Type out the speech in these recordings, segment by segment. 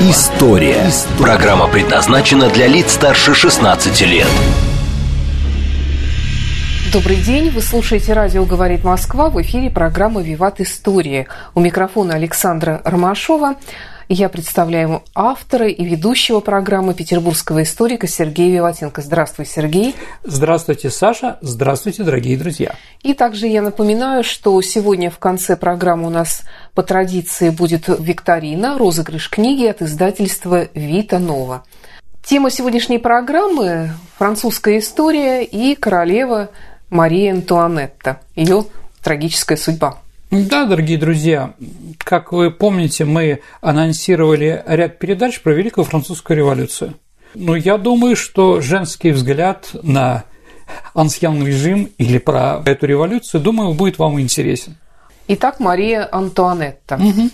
История». Программа предназначена для лиц старше 16 лет. Добрый день, вы слушаете радио «Говорит Москва» в эфире программы «Виват История». У микрофона Александра Ромашова. Я представляю автора и ведущего программы петербургского историка Сергея Виватенко. Здравствуй, Сергей. Здравствуйте, Саша. Здравствуйте, дорогие друзья. И также я напоминаю, что сегодня в конце программы у нас по традиции будет викторина, розыгрыш книги от издательства «Вита Нова». Тема сегодняшней программы – французская история и королева Мария Антуанетта, ее трагическая судьба. Да, дорогие друзья, как вы помните, мы анонсировали ряд передач про Великую Французскую революцию. Но я думаю, что женский взгляд на ансьян режим или про эту революцию, думаю, будет вам интересен. Итак, Мария Антуанетта. Угу.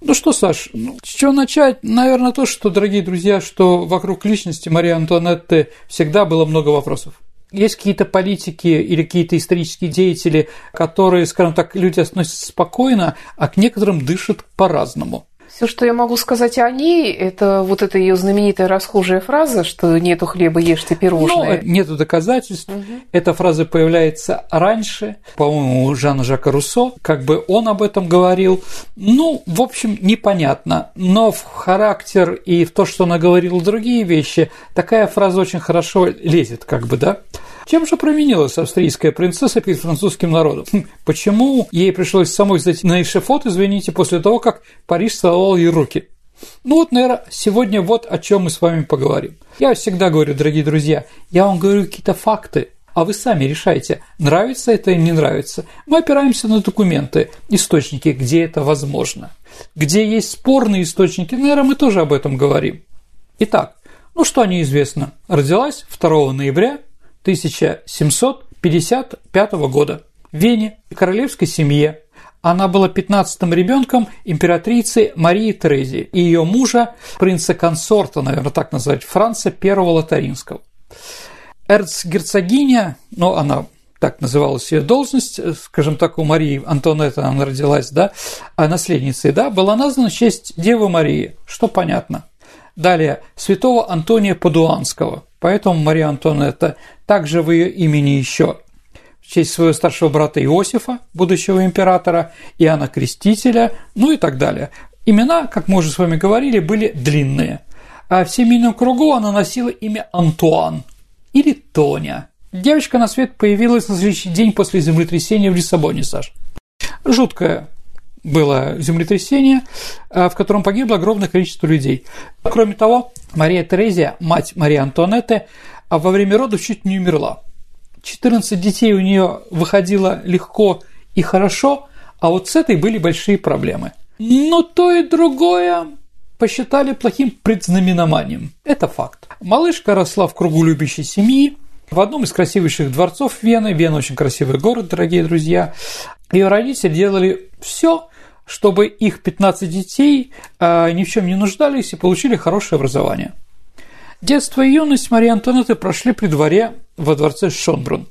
Ну что, Саш, ну, с чего начать? Наверное, то, что, дорогие друзья, что вокруг личности Марии Антуанетты всегда было много вопросов. Есть какие-то политики или какие-то исторические деятели, которые, скажем так, люди относятся спокойно, а к некоторым дышат по-разному. Все, что я могу сказать о ней, это вот эта ее знаменитая расхожая фраза, что нету хлеба, ешьте пирожные. Ну, нету доказательств. Угу. Эта фраза появляется раньше, по-моему, у Жана Жака Руссо, как бы он об этом говорил. Ну, в общем, непонятно. Но в характер и в то, что она говорила другие вещи, такая фраза очень хорошо лезет, как бы, да. Чем же променилась австрийская принцесса перед французским народом? Хм, почему ей пришлось самой зайти на эшефот, извините, после того, как Париж целовал ей руки? Ну вот, наверное, сегодня вот о чем мы с вами поговорим. Я всегда говорю, дорогие друзья, я вам говорю какие-то факты, а вы сами решайте, нравится это или не нравится. Мы опираемся на документы, источники, где это возможно. Где есть спорные источники, наверное, мы тоже об этом говорим. Итак, ну что о ней известно? Родилась 2 ноября 1755 года в Вене королевской семье. Она была 15-м ребенком императрицы Марии Терезии и ее мужа, принца-консорта, наверное, так назвать, Франца I Лотаринского. Эрцгерцогиня, ну, она так называлась ее должность, скажем так, у Марии Антонетты она родилась, да, а наследницей, да, была названа в честь Девы Марии, что понятно. Далее, святого Антония Падуанского, поэтому Мария Антонетта также в ее имени еще в честь своего старшего брата Иосифа, будущего императора, Иоанна Крестителя, ну и так далее. Имена, как мы уже с вами говорили, были длинные. А в семейном кругу она носила имя Антуан или Тоня. Девочка на свет появилась на следующий день после землетрясения в Лиссабоне, Саш. Жуткое было землетрясение, в котором погибло огромное количество людей. Кроме того, Мария Терезия, мать Марии Антуанетты, а во время родов чуть не умерла. 14 детей у нее выходило легко и хорошо, а вот с этой были большие проблемы. Но то и другое посчитали плохим предзнаменованием. Это факт. Малышка росла в кругу любящей семьи, в одном из красивейших дворцов Вены. Вена очень красивый город, дорогие друзья. Ее родители делали все, чтобы их 15 детей а, ни в чем не нуждались и получили хорошее образование. Детство и юность Марии Антонетты прошли при дворе во дворце Шонбрун.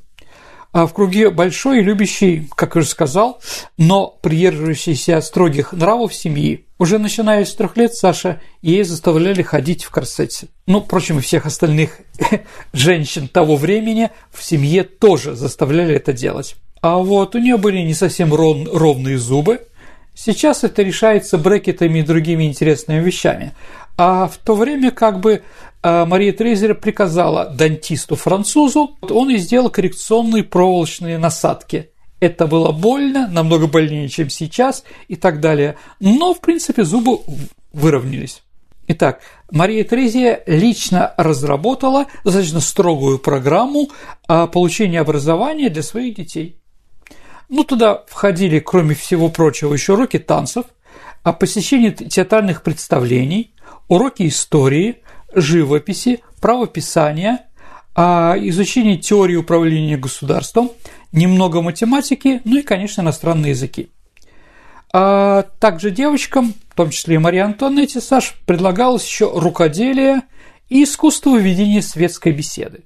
А в круге большой и любящей, как уже сказал, но придерживающейся строгих нравов семьи. Уже начиная с трех лет Саша ей заставляли ходить в корсете. Ну, впрочем, и всех остальных женщин того времени в семье тоже заставляли это делать. А вот у нее были не совсем ров, ровные зубы. Сейчас это решается брекетами и другими интересными вещами. А в то время как бы а Мария Трезер приказала дантисту-французу, он и сделал коррекционные проволочные насадки. Это было больно, намного больнее, чем сейчас и так далее. Но, в принципе, зубы выровнялись. Итак, Мария Терезия лично разработала достаточно строгую программу получения образования для своих детей. Ну, туда входили, кроме всего прочего, еще уроки танцев, а посещение театральных представлений, уроки истории, живописи, правописания, а изучение теории управления государством, немного математики, ну и, конечно, иностранные языки. А также девочкам, в том числе и Марии Антуанетте, Саш, предлагалось еще рукоделие и искусство ведения светской беседы.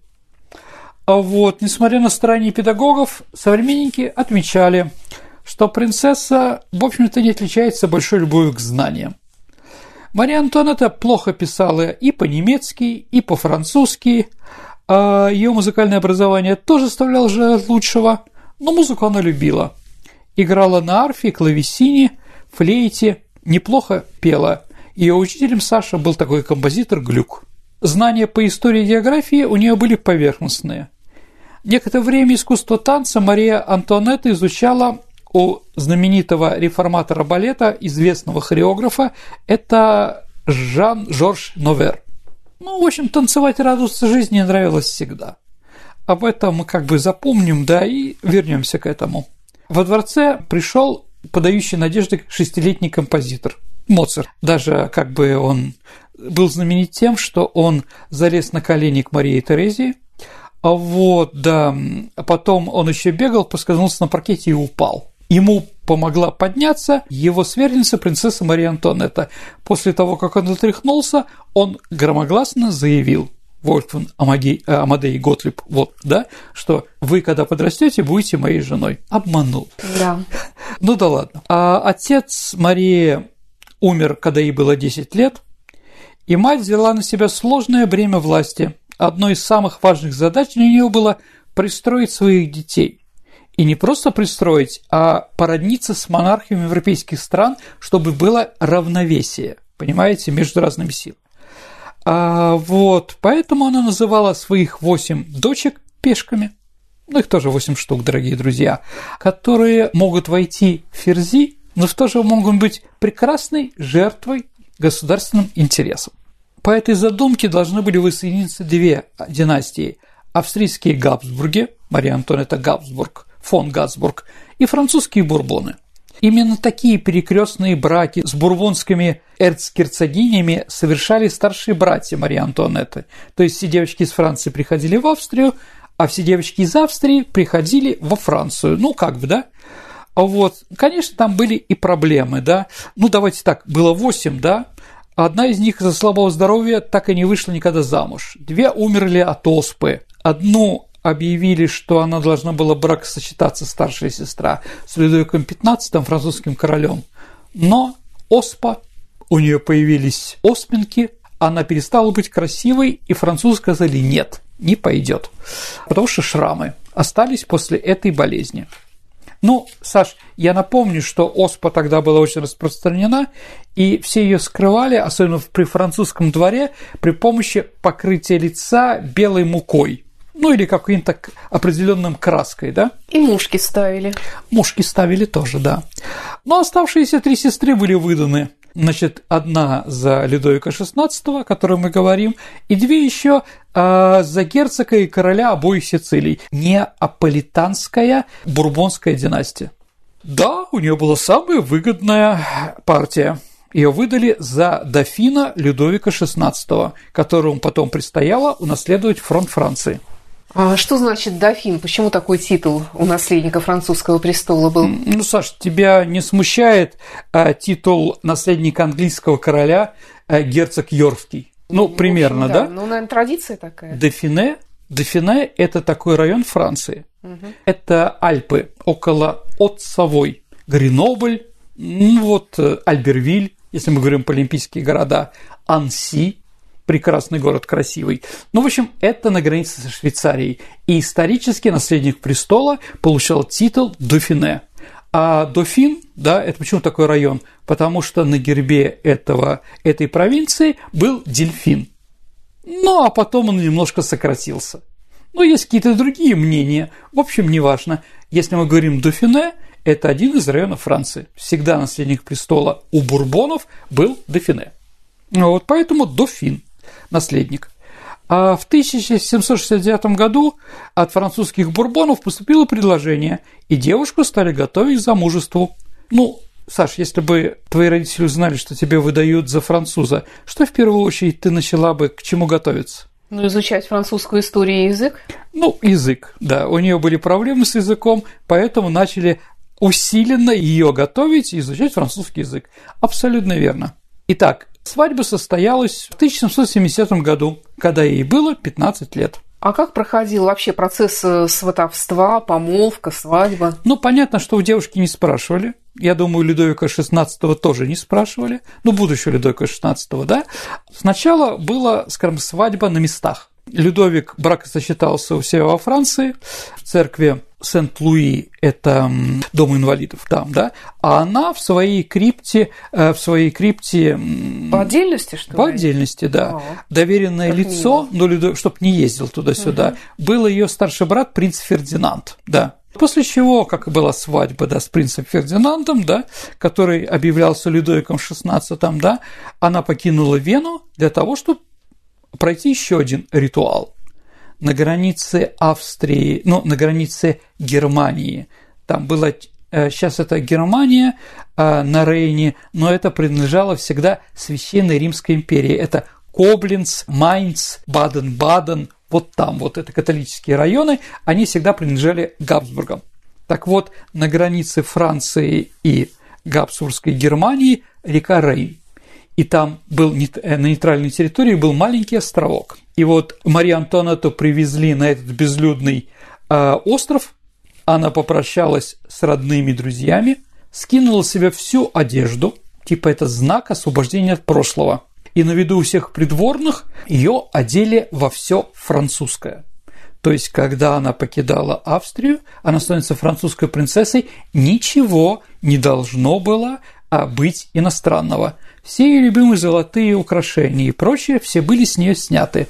А вот, несмотря на старания педагогов, современники отмечали, что принцесса, в общем-то, не отличается большой любовью к знаниям. Мария Антуанетта плохо писала и по-немецки, и по-французски, а ее музыкальное образование тоже оставляло желать лучшего, но музыку она любила. Играла на арфе, клавесине, флейте, неплохо пела. Ее учителем Саша был такой композитор Глюк. Знания по истории и географии у нее были поверхностные. Некоторое время искусство танца Мария Антуанетта изучала у знаменитого реформатора балета, известного хореографа, это Жан-Жорж Новер. Ну, в общем, танцевать и радоваться жизни нравилось всегда. Об этом мы как бы запомним, да, и вернемся к этому. Во дворце пришел подающий надежды шестилетний композитор Моцарт. Даже как бы он был знаменит тем, что он залез на колени к Марии Терезии, вот, да, а потом он еще бегал, поскользнулся на паркете и упал. Ему помогла подняться его сверстница принцесса Мария Антуанетта. После того, как он отряхнулся, он громогласно заявил Вольфган Амадей, э, Амадей Готлиб, вот, да, что вы, когда подрастете, будете моей женой. Обманул. Да. Ну да ладно. А отец Марии умер, когда ей было 10 лет, и мать взяла на себя сложное бремя власти. Одной из самых важных задач для нее было пристроить своих детей – и не просто пристроить, а породниться с монархиями европейских стран, чтобы было равновесие, понимаете, между разными силами. А вот, поэтому она называла своих восемь дочек пешками, ну их тоже восемь штук, дорогие друзья, которые могут войти в ферзи, но в то же могут быть прекрасной жертвой государственным интересам. По этой задумке должны были воссоединиться две династии – австрийские Габсбурги, Мария Антонетта Габсбург, фон Габсбург, и французские бурбоны. Именно такие перекрестные браки с бурбонскими эрцгерцогинями совершали старшие братья Марии Антуанетты. То есть все девочки из Франции приходили в Австрию, а все девочки из Австрии приходили во Францию. Ну, как бы, да? Вот, конечно, там были и проблемы, да. Ну, давайте так, было восемь, да, Одна из них из-за слабого здоровья так и не вышла никогда замуж. Две умерли от оспы. Одну объявили, что она должна была брак сочетаться старшая сестра с Людовиком XV, французским королем. Но оспа, у нее появились оспинки, она перестала быть красивой, и французы сказали «нет, не пойдет», потому что шрамы остались после этой болезни. Ну, Саш, я напомню, что оспа тогда была очень распространена, и все ее скрывали, особенно при французском дворе, при помощи покрытия лица белой мукой ну или какой-то определенным краской, да? И мушки ставили. Мушки ставили тоже, да. Но оставшиеся три сестры были выданы. Значит, одна за Людовика XVI, о котором мы говорим, и две еще э, за герцога и короля обоих Сицилий. Неаполитанская бурбонская династия. Да, у нее была самая выгодная партия. Ее выдали за дофина Людовика XVI, которому потом предстояло унаследовать фронт Франции. А что значит дофин? Почему такой титул у наследника французского престола был? Ну, Саш, тебя не смущает а, титул наследника английского короля а, герцог Йоркский? Ну, ну примерно, общем, да? да? Ну, наверное, традиция такая. Дофине Дофине – это такой район Франции. Угу. Это Альпы, около от Савой, Гренобль, ну вот э, Альбервиль, если мы говорим по олимпийские города, Анси, прекрасный город, красивый. Ну, в общем, это на границе со Швейцарией. И исторически наследник престола получал титул Дофине. А Дофин, да, это почему такой район? Потому что на гербе этого, этой провинции был дельфин. Ну, а потом он немножко сократился. Но есть какие-то другие мнения. В общем, неважно. Если мы говорим Дофине, это один из районов Франции. Всегда наследник престола у бурбонов был Дофине. Вот поэтому Дофин наследник. А в 1769 году от французских бурбонов поступило предложение, и девушку стали готовить к замужеству. Ну, Саш, если бы твои родители узнали, что тебе выдают за француза, что в первую очередь ты начала бы к чему готовиться? Ну, изучать французскую историю и язык? Ну, язык, да. У нее были проблемы с языком, поэтому начали усиленно ее готовить и изучать французский язык. Абсолютно верно. Итак, свадьба состоялась в 1770 году, когда ей было 15 лет. А как проходил вообще процесс э, сватовства, помолвка, свадьба? Ну, понятно, что у девушки не спрашивали. Я думаю, Людовика XVI тоже не спрашивали. Ну, будущего Людовика XVI, да. Сначала была, скажем, свадьба на местах. Людовик бракосочетался у себя во Франции, в церкви Сент-Луи – это дом инвалидов там, да, а она в своей крипте, э, в своей крипте… По отдельности, что ли? По отдельности, да. А, Доверенное лицо, ну, чтобы не ездил туда-сюда, угу. был ее старший брат, принц Фердинанд, да. После чего, как и была свадьба да, с принцем Фердинандом, да, который объявлялся Людовиком XVI, да, она покинула Вену для того, чтобы пройти еще один ритуал на границе Австрии, ну, на границе Германии. Там было сейчас э, это Германия э, на Рейне, но это принадлежало всегда Священной Римской империи. Это Коблинц, Майнц, Баден-Баден, вот там, вот это католические районы, они всегда принадлежали Габсбургам. Так вот, на границе Франции и Габсбургской Германии река Рейн и там был э, на нейтральной территории был маленький островок. И вот Марию Антуанетту привезли на этот безлюдный э, остров, она попрощалась с родными друзьями, скинула себе всю одежду, типа это знак освобождения от прошлого. И на виду у всех придворных ее одели во все французское. То есть, когда она покидала Австрию, она становится французской принцессой, ничего не должно было а, быть иностранного. Все ее любимые золотые украшения и прочее все были с нее сняты.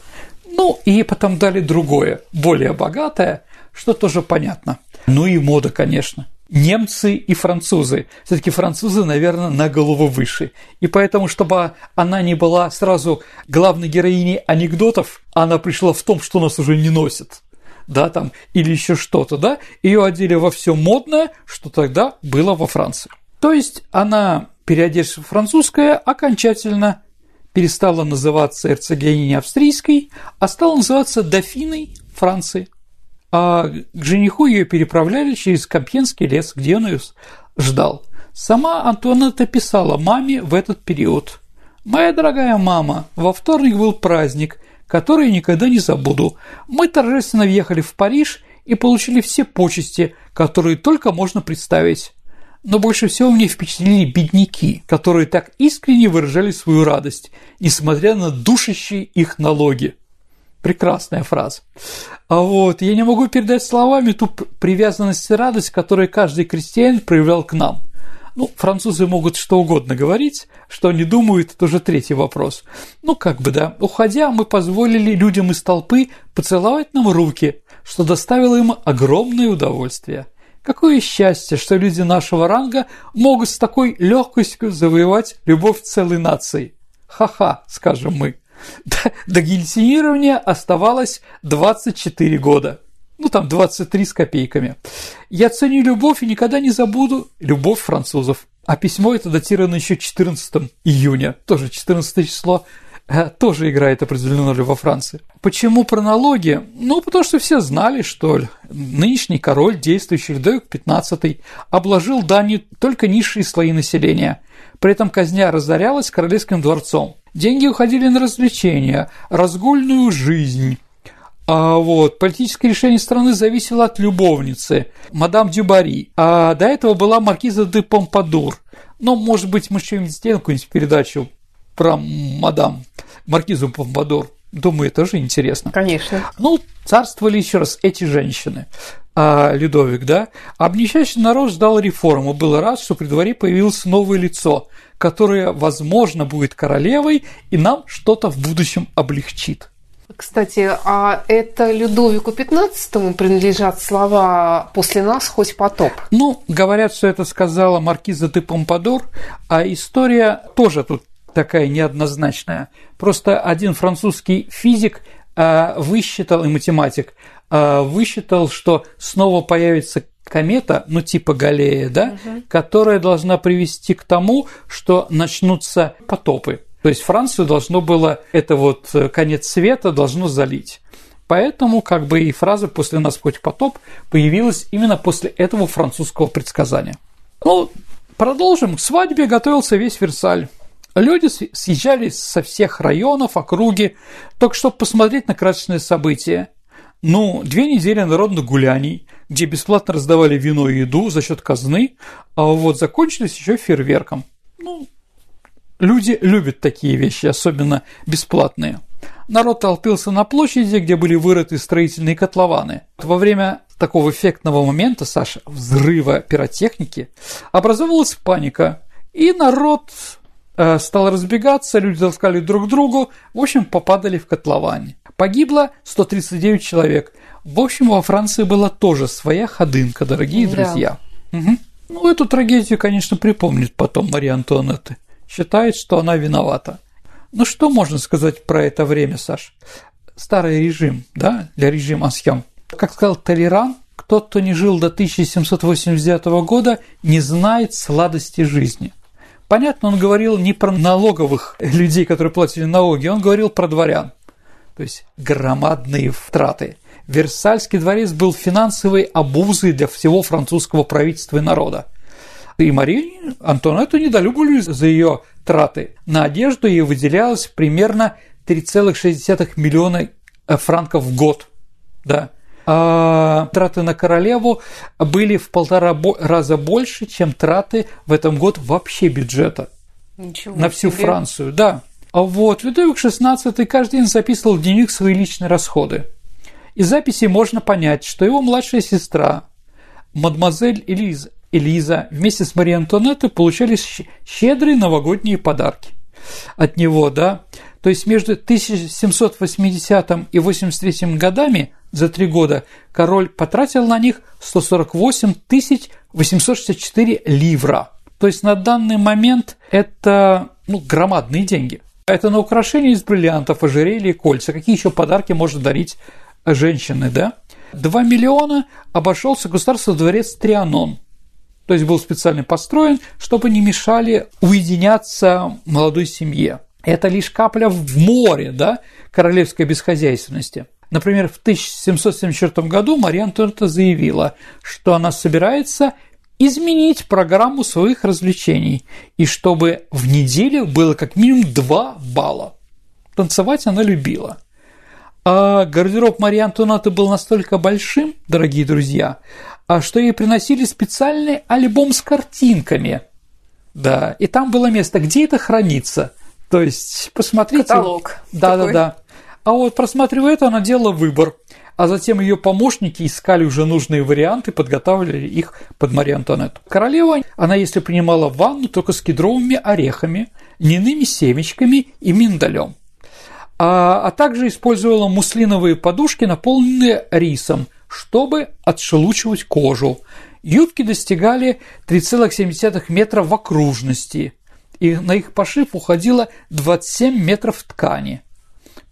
Ну, и потом дали другое, более богатое, что тоже понятно. Ну и мода, конечно. Немцы и французы. Все-таки французы, наверное, на голову выше. И поэтому, чтобы она не была сразу главной героиней анекдотов, она пришла в том, что нас уже не носят да, там, или еще что-то, да, ее одели во все модное, что тогда было во Франции. То есть она переодевшись в французское, окончательно перестала называться эрцегиней австрийской, а стала называться дофиной Франции. А к жениху ее переправляли через Компьенский лес, где он ее ждал. Сама Антуанетта писала маме в этот период. «Моя дорогая мама, во вторник был праздник, который я никогда не забуду. Мы торжественно въехали в Париж и получили все почести, которые только можно представить. Но больше всего мне впечатлили бедняки, которые так искренне выражали свою радость, несмотря на душащие их налоги. Прекрасная фраза. А вот я не могу передать словами ту привязанность и радость, которую каждый крестьянин проявлял к нам. Ну, французы могут что угодно говорить, что они думают, это уже третий вопрос. Ну, как бы, да. Уходя, мы позволили людям из толпы поцеловать нам руки, что доставило им огромное удовольствие. Какое счастье, что люди нашего ранга могут с такой легкостью завоевать любовь целой нации. Ха-ха, скажем мы. До, до гильотинирования оставалось 24 года. Ну, там 23 с копейками. Я ценю любовь и никогда не забуду любовь французов. А письмо это датировано еще 14 июня, тоже 14 число тоже играет определенную роль во Франции. Почему пронологи? Ну, потому что все знали, что нынешний король, действующий Людовик XV, обложил данью только низшие слои населения. При этом казня разорялась королевским дворцом. Деньги уходили на развлечения, разгульную жизнь. А вот политическое решение страны зависело от любовницы, мадам Дюбари. А до этого была маркиза де Помпадур. Ну, может быть, мы что-нибудь сделаем какую-нибудь передачу про мадам Маркизу Помпадор. Думаю, тоже интересно. Конечно. Ну, царствовали еще раз эти женщины. А Людовик, да? Несчастный народ ждал реформы, был рад, что при дворе появилось новое лицо, которое, возможно, будет королевой и нам что-то в будущем облегчит. Кстати, а это Людовику XV принадлежат слова «после нас хоть потоп»? Ну, говорят, что это сказала маркиза де Помпадор, а история тоже тут такая неоднозначная. Просто один французский физик а, высчитал, и математик, а, высчитал, что снова появится комета, ну типа Галлея, да, угу. которая должна привести к тому, что начнутся потопы. То есть Францию должно было, это вот э, конец света должно залить. Поэтому как бы и фраза «после нас хоть потоп» появилась именно после этого французского предсказания. Ну, продолжим. К свадьбе готовился весь Версаль. Люди съезжались со всех районов, округи, только чтобы посмотреть на красочное событие. Ну, две недели народных гуляний, где бесплатно раздавали вино и еду за счет казны, а вот закончились еще фейерверком. Ну, люди любят такие вещи, особенно бесплатные. Народ толпился на площади, где были вырыты строительные котлованы. Во время такого эффектного момента, Саша, взрыва пиротехники, образовалась паника, и народ стал разбегаться, люди таскали друг другу, в общем, попадали в котловане. Погибло 139 человек. В общем, во Франции была тоже своя ходынка, дорогие да. друзья. Угу. Ну, эту трагедию, конечно, припомнит потом Мария Антуанетта. Считает, что она виновата. Ну что можно сказать про это время, Саш? Старый режим, да, для режима Асьям. Как сказал Толеран, тот, кто не жил до 1789 года, не знает сладости жизни. Понятно, он говорил не про налоговых людей, которые платили налоги, он говорил про дворян. То есть громадные втраты. Версальский дворец был финансовой обузой для всего французского правительства и народа. И Марию Антуанетту недолюбили за ее траты. На одежду ей выделялось примерно 3,6 миллиона э, франков в год. Да. А траты на королеву были в полтора раза больше, чем траты в этом год вообще бюджета. Ничего на всю себе. Францию, да. А вот Людовик XVI каждый день записывал в дневник свои личные расходы. Из записи можно понять, что его младшая сестра, мадемуазель Элиза, Элиза вместе с Марией Антуанеттой получали щедрые новогодние подарки от него, да. То есть между 1780 и 83 годами за три года король потратил на них 148 864 ливра. То есть на данный момент это ну, громадные деньги. Это на украшения из бриллиантов, ожерелья и кольца. Какие еще подарки может дарить женщины, да? 2 миллиона обошелся государство дворец Трианон – то есть был специально построен, чтобы не мешали уединяться молодой семье. Это лишь капля в море да, королевской бесхозяйственности. Например, в 1774 году Мария Антуанетта заявила, что она собирается изменить программу своих развлечений, и чтобы в неделю было как минимум два балла. Танцевать она любила. А гардероб Марии Антуанетты был настолько большим, дорогие друзья, а что ей приносили специальный альбом с картинками. Да, и там было место, где это хранится. То есть, посмотрите. Каталог. Да, такой. да, да. А вот просматривая это, она делала выбор. А затем ее помощники искали уже нужные варианты, подготавливали их под Марию Антуанетту. Королева, она если принимала ванну только с кедровыми орехами, льняными семечками и миндалем. А, а также использовала муслиновые подушки, наполненные рисом, чтобы отшелучивать кожу. Юбки достигали 3,7 метра в окружности, и на их пошив уходило 27 метров ткани.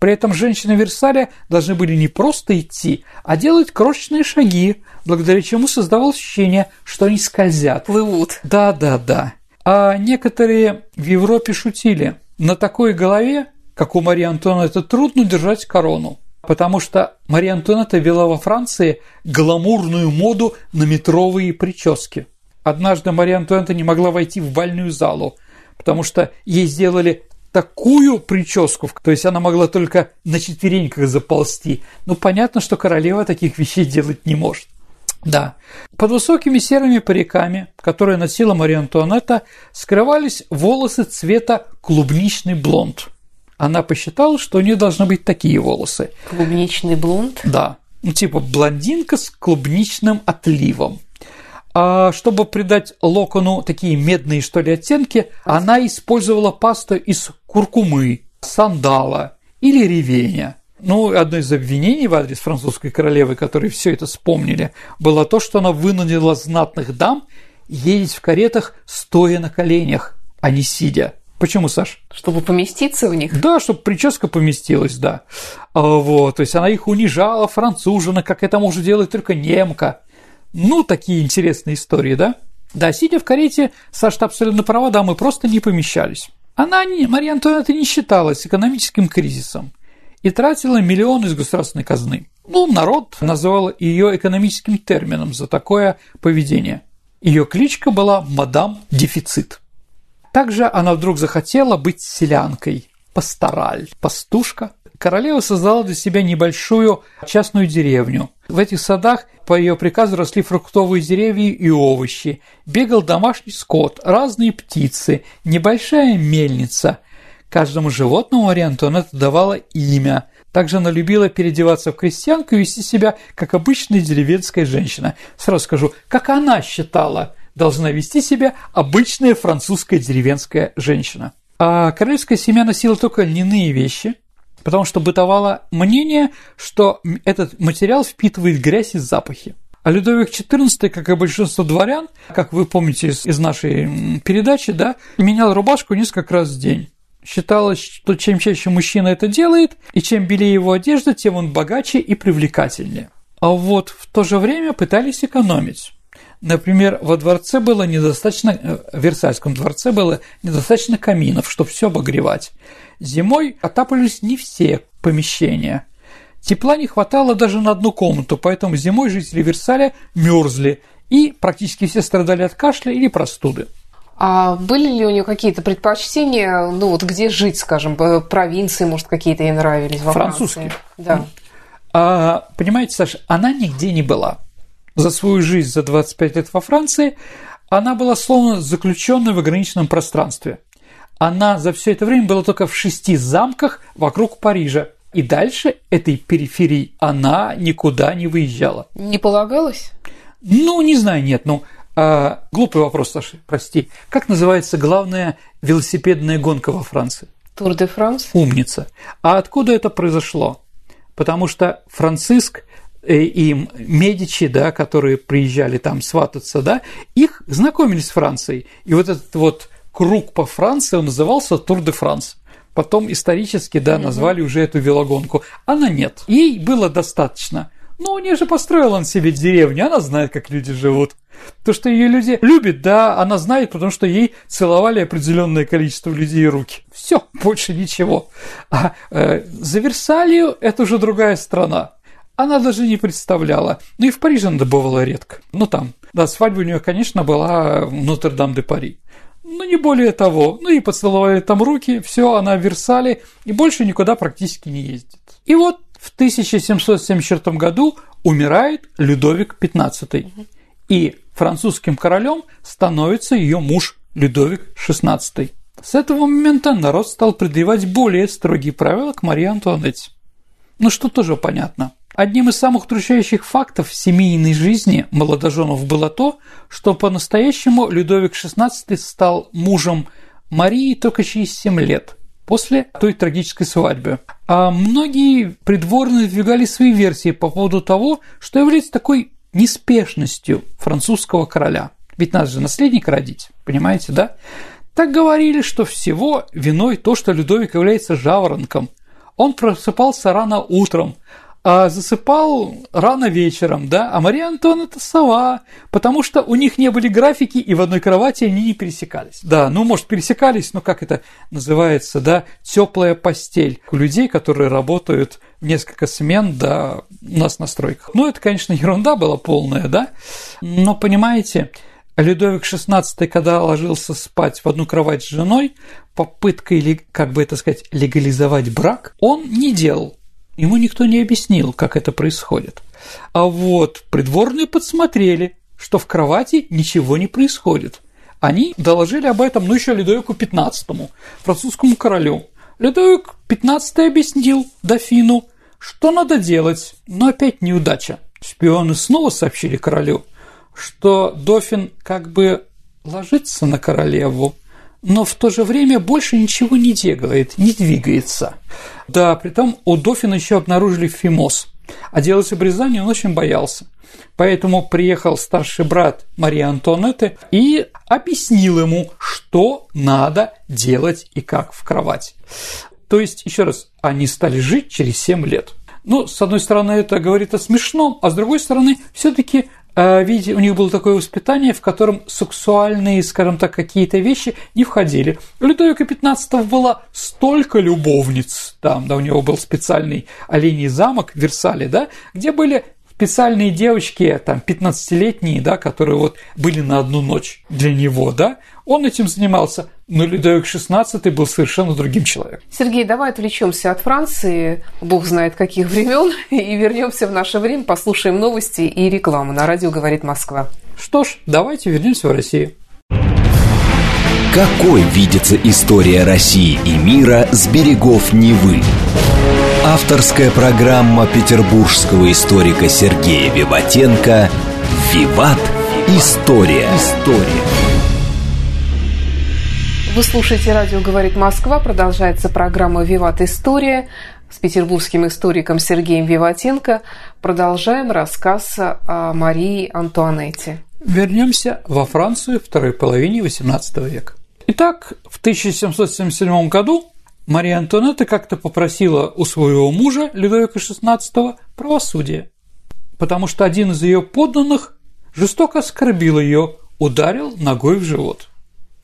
При этом женщины Версаля должны были не просто идти, а делать крошечные шаги, благодаря чему создавалось ощущение, что они скользят. Плывут. Да, да, да. А некоторые в Европе шутили. На такой голове, как у Марии Антуанетты, трудно держать корону потому что Мария Антуанетта вела во Франции гламурную моду на метровые прически. Однажды Мария Антуанетта не могла войти в бальную залу, потому что ей сделали такую прическу, то есть она могла только на четвереньках заползти. Ну, понятно, что королева таких вещей делать не может. Да. Под высокими серыми париками, которые носила Мария Антуанетта, скрывались волосы цвета клубничный блонд – она посчитала, что у нее должны быть такие волосы. Клубничный блонд? Да. Ну, типа блондинка с клубничным отливом. А чтобы придать локону такие медные, что ли, оттенки, она использовала пасту из куркумы, сандала или ревеня. Ну, одно из обвинений в адрес французской королевы, которые все это вспомнили, было то, что она вынудила знатных дам ездить в каретах, стоя на коленях, а не сидя. Почему, Саш? Чтобы поместиться в них? Да, чтобы прическа поместилась, да. А, вот, то есть она их унижала, францужина, как это может делать только немка. Ну, такие интересные истории, да? Да, сидя в карете, Саша, абсолютно права, да, мы просто не помещались. Она, не, Мария Антуанетта не считалась экономическим кризисом и тратила миллионы из государственной казны. Ну, народ называл ее экономическим термином за такое поведение. Ее кличка была «Мадам Дефицит». Также она вдруг захотела быть селянкой, пастораль, пастушка. Королева создала для себя небольшую частную деревню. В этих садах по ее приказу росли фруктовые деревья и овощи. Бегал домашний скот, разные птицы, небольшая мельница. Каждому животному Мария Антуанетта давала имя. Также она любила переодеваться в крестьянку и вести себя как обычная деревенская женщина. Сразу скажу, как она считала, должна вести себя обычная французская деревенская женщина. А королевская семья носила только льняные вещи, потому что бытовало мнение, что этот материал впитывает грязь и запахи. А Людовик XIV, как и большинство дворян, как вы помните из нашей передачи, да, менял рубашку несколько раз в день. Считалось, что чем чаще мужчина это делает, и чем белее его одежда, тем он богаче и привлекательнее. А вот в то же время пытались экономить. Например, во дворце было недостаточно, э, в Версальском дворце было недостаточно каминов, чтобы все обогревать. Зимой отапливались не все помещения. Тепла не хватало даже на одну комнату, поэтому зимой жители Версаля мерзли, и практически все страдали от кашля или простуды. А были ли у нее какие-то предпочтения, ну вот где жить, скажем, провинции, может, какие-то ей нравились во Французские. Франции? Да. А, понимаете, Саша, она нигде не была за свою жизнь за 25 лет во Франции, она была словно заключенной в ограниченном пространстве. Она за все это время была только в шести замках вокруг Парижа. И дальше этой периферии она никуда не выезжала. Не полагалось? Ну, не знаю, нет. Ну, а, глупый вопрос, Саша, прости. Как называется главная велосипедная гонка во Франции? Тур де Франс. Умница. А откуда это произошло? Потому что Франциск Э, и Медичи, да, которые приезжали там свататься, да, их знакомились с Францией. И вот этот вот круг по Франции, он назывался Тур де Франс. Потом исторически, да, назвали уже эту велогонку. Она нет. Ей было достаточно. Ну, у нее же построила он себе деревню, она знает, как люди живут. То, что ее люди любят, да, она знает, потому что ей целовали определенное количество людей руки. Все, больше ничего. А э, за Версалью это уже другая страна она даже не представляла. Ну и в Париже она добывала редко. Ну там, да, свадьба у нее, конечно, была в Нотр-Дам-де-Пари. Ну, не более того. Ну и поцеловали там руки, все, она в Версале и больше никуда практически не ездит. И вот в 1774 году умирает Людовик XV. И французским королем становится ее муж Людовик XVI. С этого момента народ стал предъявать более строгие правила к Марии Антуанетте. Ну, что тоже понятно. Одним из самых удручающих фактов семейной жизни молодоженов было то, что по-настоящему Людовик XVI стал мужем Марии только через 7 лет после той трагической свадьбы. А многие придворные двигали свои версии по поводу того, что является такой неспешностью французского короля. Ведь надо же наследника родить, понимаете, да? Так говорили, что всего виной то, что Людовик является жаворонком. Он просыпался рано утром, а засыпал рано вечером, да, а Мария Антуанна – это сова, потому что у них не были графики, и в одной кровати они не пересекались. Да, ну, может, пересекались, но как это называется, да, теплая постель у людей, которые работают несколько смен, да, у нас на стройках. Ну, это, конечно, ерунда была полная, да, но, понимаете, Людовик XVI, когда ложился спать в одну кровать с женой, попыткой, как бы это сказать, легализовать брак, он не делал. Ему никто не объяснил, как это происходит. А вот придворные подсмотрели, что в кровати ничего не происходит. Они доложили об этом, ну, еще Людовику XV, французскому королю. Людовик XV объяснил дофину, что надо делать, но опять неудача. Шпионы снова сообщили королю, что дофин как бы ложится на королеву, но в то же время больше ничего не делает, не двигается. Да, при том у Дофина еще обнаружили фимоз, а делать обрезание он очень боялся. Поэтому приехал старший брат Марии Антуанетты и объяснил ему, что надо делать и как в кровать. То есть, еще раз, они стали жить через 7 лет. Ну, с одной стороны, это говорит о смешном, а с другой стороны, все-таки А, видите, у них было такое воспитание, в котором сексуальные, скажем так, какие-то вещи не входили. У Людовика XV было столько любовниц, там, да, у него был специальный оленей замок в Версале, да, где были специальные девочки, там, 15-летние, да, которые вот были на одну ночь для него, да, он этим занимался, но Людовик XVI был совершенно другим человеком. Сергей, давай отвлечемся от Франции, бог знает каких времен, и вернемся в наше время, послушаем новости и рекламу. На радио говорит Москва. Что ж, давайте вернемся в Россию. Какой видится история России и мира с берегов Невы? Авторская программа петербургского историка Сергея Виватенко «Виват. История». История. Вы слушаете «Радио говорит Москва». Продолжается программа «Виват. История» с петербургским историком Сергеем Виватенко. Продолжаем рассказ о Марии Антуанетте. Вернемся во Францию второй половине XVIII века. Итак, в 1777 году Мария Антуанетта как-то попросила у своего мужа Людовика XVI правосудия, потому что один из ее подданных жестоко оскорбил ее, ударил ногой в живот.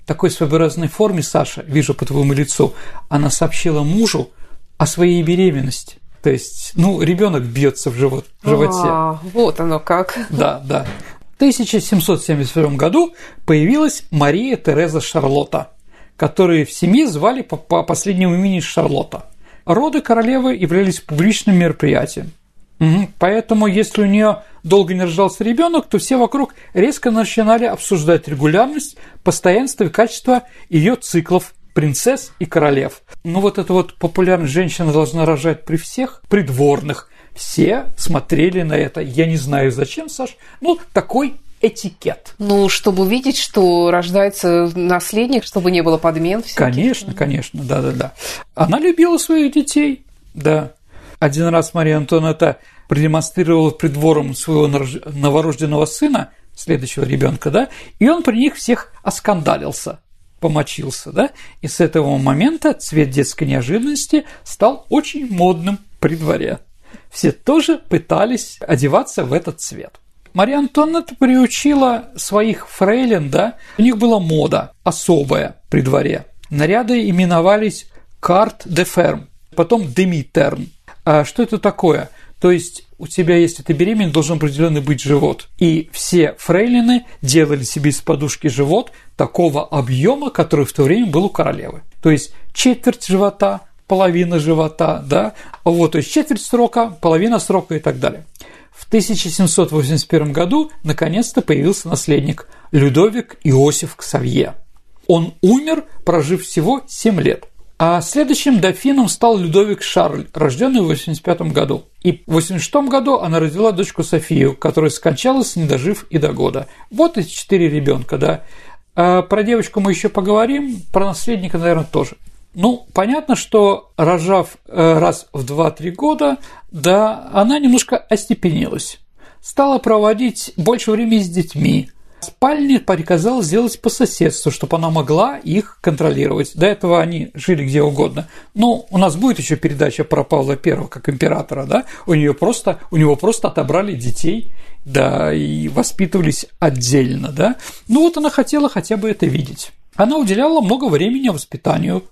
В такой своеобразной форме, Саша, вижу по твоему лицу, она сообщила мужу о своей беременности. То есть, ну, ребенок бьется в живот, в животе. А, вот оно как. Да, да. 1772 году появилась Мария Тереза Шарлотта, которую в семье звали по, по последнему имени Шарлотта. Роды королевы являлись публичным мероприятием. Угу. Поэтому, если у нее долго не рождался ребенок, то все вокруг резко начинали обсуждать регулярность, постоянство и качество ее циклов принцесс и королев. Ну вот эта вот популярность женщина должна рожать при всех придворных, все смотрели на это. Я не знаю зачем, Саш. Ну, такой этикет. Ну, чтобы увидеть, что рождается наследник, чтобы не было подмен. Всяких. Конечно, конечно, да-да-да. Она любила своих детей, да. Один раз Мария Антонетта продемонстрировала придвором своего новорожденного сына, следующего ребенка, да, и он при них всех оскандалился помочился, да, и с этого момента цвет детской неожиданности стал очень модным при дворе все тоже пытались одеваться в этот цвет. Мария Антонетта приучила своих фрейлин, да, у них была мода особая при дворе. Наряды именовались «карт де ферм», потом «демитерн». А что это такое? То есть у тебя, если ты беременна, должен определенный быть живот. И все фрейлины делали себе из подушки живот такого объема, который в то время был у королевы. То есть четверть живота, половина живота, да, вот, то есть четверть срока, половина срока и так далее. В 1781 году наконец-то появился наследник Людовик Иосиф Ксавье. Он умер, прожив всего 7 лет. А следующим дофином стал Людовик Шарль, рожденный в 85 году. И в 86 году она родила дочку Софию, которая скончалась, не дожив и до года. Вот эти четыре ребенка, да. А про девочку мы еще поговорим, про наследника, наверное, тоже. Ну, понятно, что рожав э, раз в 2-3 года, да, она немножко остепенилась. Стала проводить больше времени с детьми. Спальни приказал сделать по соседству, чтобы она могла их контролировать. До этого они жили где угодно. Но у нас будет еще передача про Павла I как императора, да? У нее просто, у него просто отобрали детей, да, и воспитывались отдельно, да? Ну вот она хотела хотя бы это видеть. Она уделяла много времени воспитанию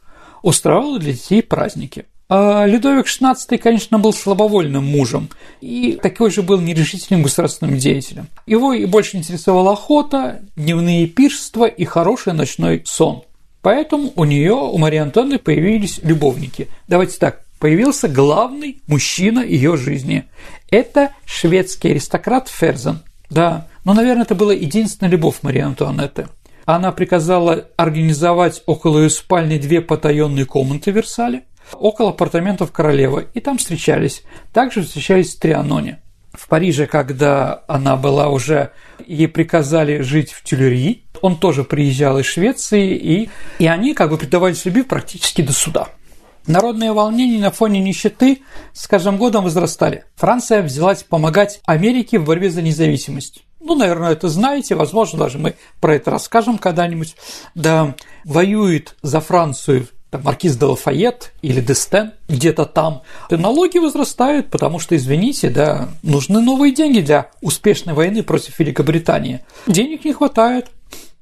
устраивал для детей праздники. А Людовик XVI, конечно, был слабовольным мужем и такой же был нерешительным государственным деятелем. Его и больше интересовала охота, дневные пиршества и хороший ночной сон. Поэтому у нее, у Марии Антонны появились любовники. Давайте так, появился главный мужчина ее жизни. Это шведский аристократ Ферзен. Да, но, наверное, это была единственная любовь Марии Антуанетты она приказала организовать около ее спальни две потаенные комнаты в Версале, около апартаментов королевы, и там встречались. Также встречались в Трианоне. В Париже, когда она была уже, ей приказали жить в Тюлери, он тоже приезжал из Швеции, и, и они как бы предавались любви практически до суда. Народные волнения на фоне нищеты с каждым годом возрастали. Франция взялась помогать Америке в борьбе за независимость ну, наверное, это знаете, возможно, даже мы про это расскажем когда-нибудь, да, воюет за Францию там, маркиз де Лафайет или Дестен где-то там, налоги возрастают, потому что, извините, да, нужны новые деньги для успешной войны против Великобритании. Денег не хватает.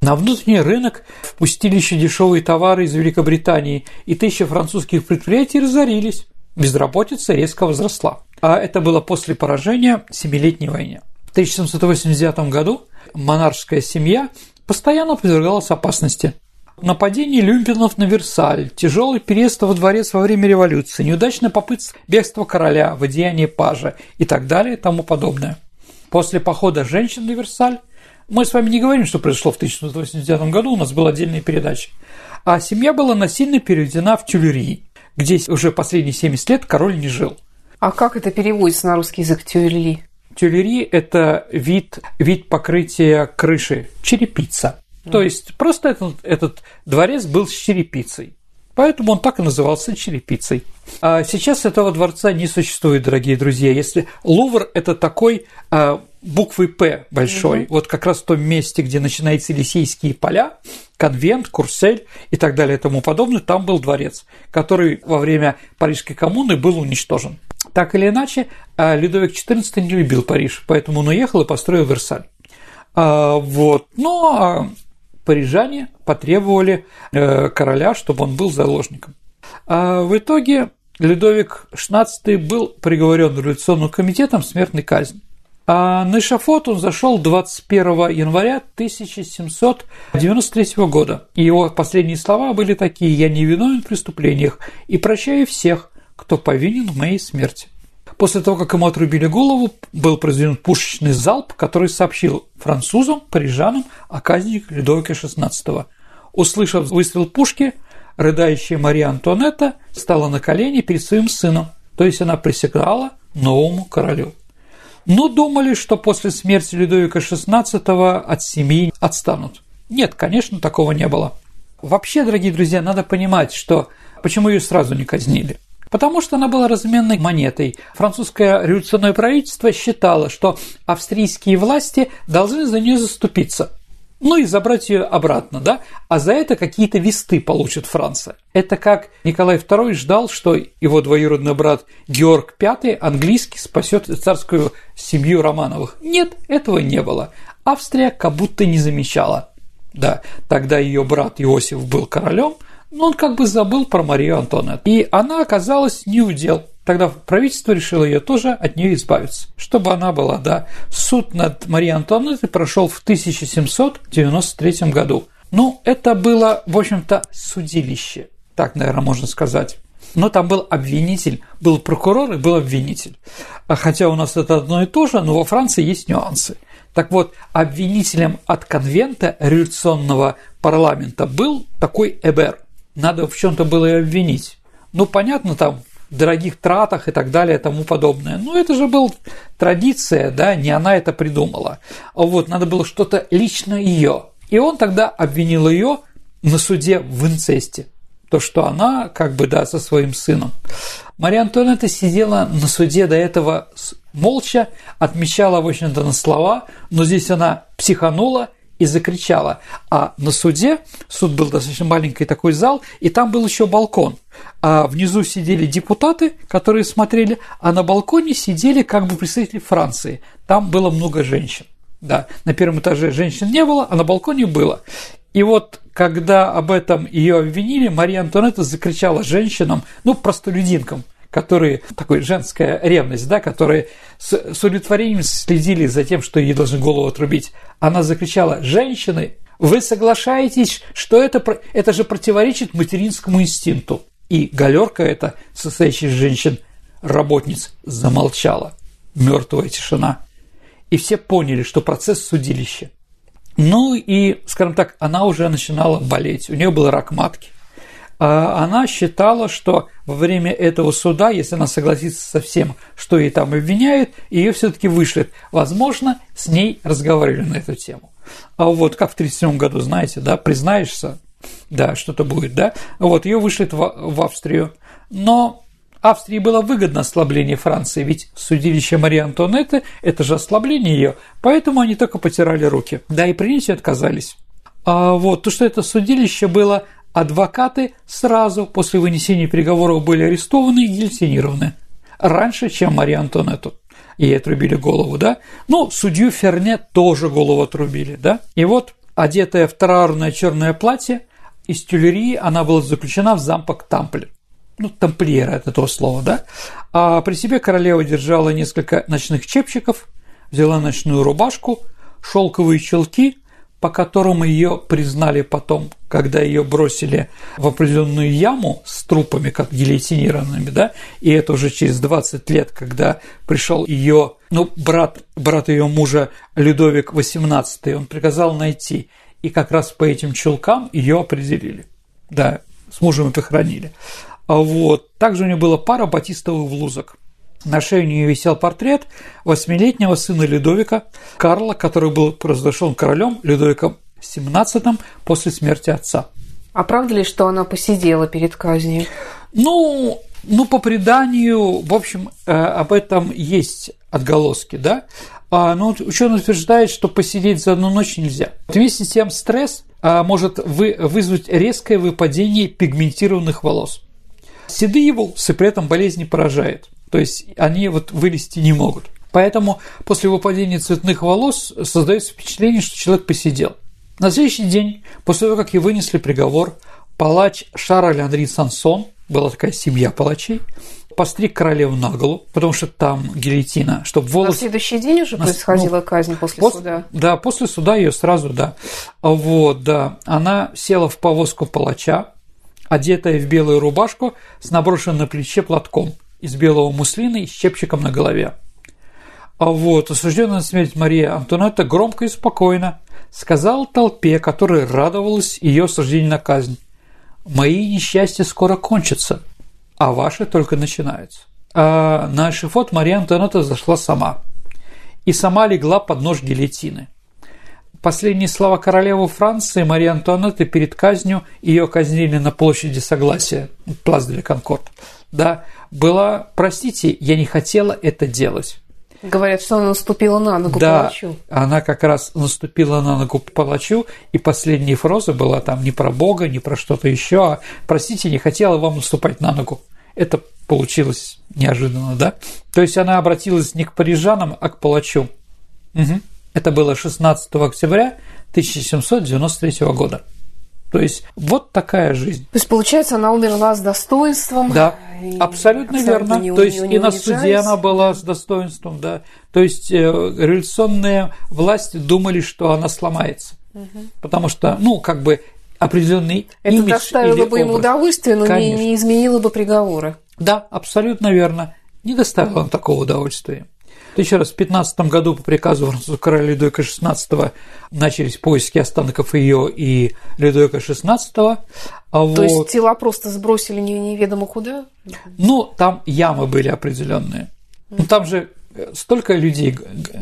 На внутренний рынок впустили еще дешевые товары из Великобритании, и тысячи французских предприятий разорились. Безработица резко возросла. А это было после поражения Семилетней войны. В 1789 году монаршская семья постоянно подвергалась опасности. Нападение люмпинов на Версаль, тяжелый переезд во дворец во время революции, неудачная попытка бегства короля в одеянии пажа и так далее и тому подобное. После похода женщин на Версаль мы с вами не говорим, что произошло в 1989 году, у нас была отдельная передача. А семья была насильно переведена в Тюльри, где уже последние 70 лет король не жил. А как это переводится на русский язык Тюльри? Тюльри – это вид, вид покрытия крыши, черепица. То есть просто этот, этот дворец был с черепицей. Поэтому он так и назывался черепицей. А сейчас этого дворца не существует, дорогие друзья. Если Лувр – это такой а, буквы «П» большой, угу. вот как раз в том месте, где начинаются Елисейские поля, конвент, Курсель и так далее и тому подобное, там был дворец, который во время Парижской коммуны был уничтожен. Так или иначе, а, Людовик XIV не любил Париж, поэтому он уехал и построил Версаль. А, вот. Но ну, а парижане потребовали э, короля, чтобы он был заложником. А в итоге Людовик XVI был приговорен революционным комитетом смертной казни. А на эшафот он зашел 21 января 1793 года. И его последние слова были такие «Я не виновен в преступлениях и прощаю всех, кто повинен в моей смерти». После того, как ему отрубили голову, был произведен пушечный залп, который сообщил французам, парижанам о казни Людовика XVI. Услышав выстрел пушки, рыдающая Мария Антуанетта стала на колени перед своим сыном, то есть она присягала новому королю. Но думали, что после смерти Людовика XVI от семьи отстанут. Нет, конечно, такого не было. Вообще, дорогие друзья, надо понимать, что почему ее сразу не казнили. Потому что она была разменной монетой. Французское революционное правительство считало, что австрийские власти должны за нее заступиться. Ну и забрать ее обратно, да? А за это какие-то весты получит Франция. Это как Николай II ждал, что его двоюродный брат Георг V английский спасет царскую семью Романовых. Нет, этого не было. Австрия как будто не замечала. Да, тогда ее брат Иосиф был королем, но он как бы забыл про Марию Антонетту. И она оказалась не удел. Тогда правительство решило ее тоже от нее избавиться, чтобы она была, да. Суд над Марией Антонеттой прошел в 1793 году. Ну, это было, в общем-то, судилище, так, наверное, можно сказать. Но там был обвинитель, был прокурор и был обвинитель. А хотя у нас это одно и то же, но во Франции есть нюансы. Так вот, обвинителем от конвента революционного парламента был такой Эбер надо в чем-то было ее обвинить. Ну, понятно, там дорогих тратах и так далее и тому подобное. Но это же была традиция, да, не она это придумала. А вот надо было что-то лично ее. И он тогда обвинил ее на суде в инцесте. То, что она, как бы, да, со своим сыном. Мария Антуанетта сидела на суде до этого молча, отмечала, в общем-то, на слова, но здесь она психанула и закричала. А на суде, суд был достаточно маленький такой зал, и там был еще балкон. А внизу сидели депутаты, которые смотрели, а на балконе сидели как бы представители Франции. Там было много женщин. Да, на первом этаже женщин не было, а на балконе было. И вот когда об этом ее обвинили, Мария Антуанетта закричала женщинам, ну, простолюдинкам – которые, такой женская ревность, да, которые с, с удовлетворением следили за тем, что ей должны голову отрубить. Она закричала, женщины, вы соглашаетесь, что это, это же противоречит материнскому инстинкту. И галерка эта, состоящая из женщин, работниц, замолчала. Мертвая тишина. И все поняли, что процесс судилища. Ну и, скажем так, она уже начинала болеть. У нее был рак матки. А она считала, что во время этого суда, если она согласится со всем, что ей там обвиняют, ее все-таки вышлют. Возможно, с ней разговаривали на эту тему. А вот как в 1937 году, знаете, да, признаешься, да, что-то будет, да, вот ее вышлют в, в Австрию. Но Австрии было выгодно ослабление Франции, ведь судилище Марии Антуанетты – это же ослабление ее, поэтому они только потирали руки. Да, и принять отказались. А вот то, что это судилище было адвокаты сразу после вынесения приговоров были арестованы и гильотинированы. Раньше, чем Мария Антонетту. Ей отрубили голову, да? Ну, судью Ферне тоже голову отрубили, да? И вот, одетая в траурное черное платье, из тюлерии она была заключена в замок Тамплер. Ну, тамплиера – это то слово, да? А при себе королева держала несколько ночных чепчиков, взяла ночную рубашку, шелковые челки, по которым ее признали потом, когда ее бросили в определенную яму с трупами, как гильотинированными, да, и это уже через 20 лет, когда пришел ее, ну, брат, брат ее мужа Людовик XVIII, он приказал найти, и как раз по этим чулкам ее определили. Да, с мужем похоронили. А вот. Также у нее была пара батистовых блузок. На шее у нее висел портрет восьмилетнего сына Людовика, Карла, который был произошел королем Людовиком XVII после смерти отца. А правда ли, что она посидела перед казнью? Ну, ну, по преданию, в общем, э, об этом есть отголоски, да. А, но ну, ученый утверждает, что посидеть за одну ночь нельзя. Вместе с тем стресс а, может вы, вызвать резкое выпадение пигментированных волос. Седые волосы при этом болезнь не поражает, то есть они вот вылезти не могут. Поэтому после выпадения цветных волос создается впечатление, что человек посидел. На следующий день, после того, как ей вынесли приговор, палач Шарль Анри Сансон, была такая семья палачей, постриг королеву на голову, потому что там гильотина, чтобы волосы... На следующий день уже на... происходила ну, казнь после пос... суда? Да, после суда ее сразу, да. Вот, да. Она села в повозку палача, одетая в белую рубашку с наброшенным на плече платком из белого муслина и с чепчиком на голове. А вот осужденная на смерть Мария Антонетта громко и спокойно сказал толпе, которая радовалась ее осуждению на казнь, «Мои несчастья скоро кончатся, а ваши только начинаются». А на эшифот Мария Антонетта зашла сама и сама легла под нож гильотины – Последние слова королевы Франции Марии Антуанетты перед казнью, ее казнили на площади Согласия, Плац де Конкорд, да, была «Простите, я не хотела это делать». Говорят, что она наступила на ногу да, палачу. она как раз наступила на ногу палачу, и последняя фраза была там не про Бога, не про что-то еще, а «Простите, не хотела вам наступать на ногу». Это получилось неожиданно, да? То есть она обратилась не к парижанам, а к палачу. Угу. Это было 16 октября 1793 года. То есть вот такая жизнь. То есть, получается, она умерла с достоинством. Да, абсолютно, верно. Не, То есть не, не и на суде она была с достоинством, да. То есть э, революционные власти думали, что она сломается. Угу. Потому что, ну, как бы определенный Это имидж доставило или бы ему удовольствие, но не, не изменило бы приговоры. Да, абсолютно верно. Не доставило угу. такого удовольствия. Еще раз, в 15 году по приказу французского короля Людовика XVI начались поиски останков ее и Людовика XVI. А То вот... есть тела просто сбросили неведомо куда? Ну, там ямы были определенные. Ну, там же столько людей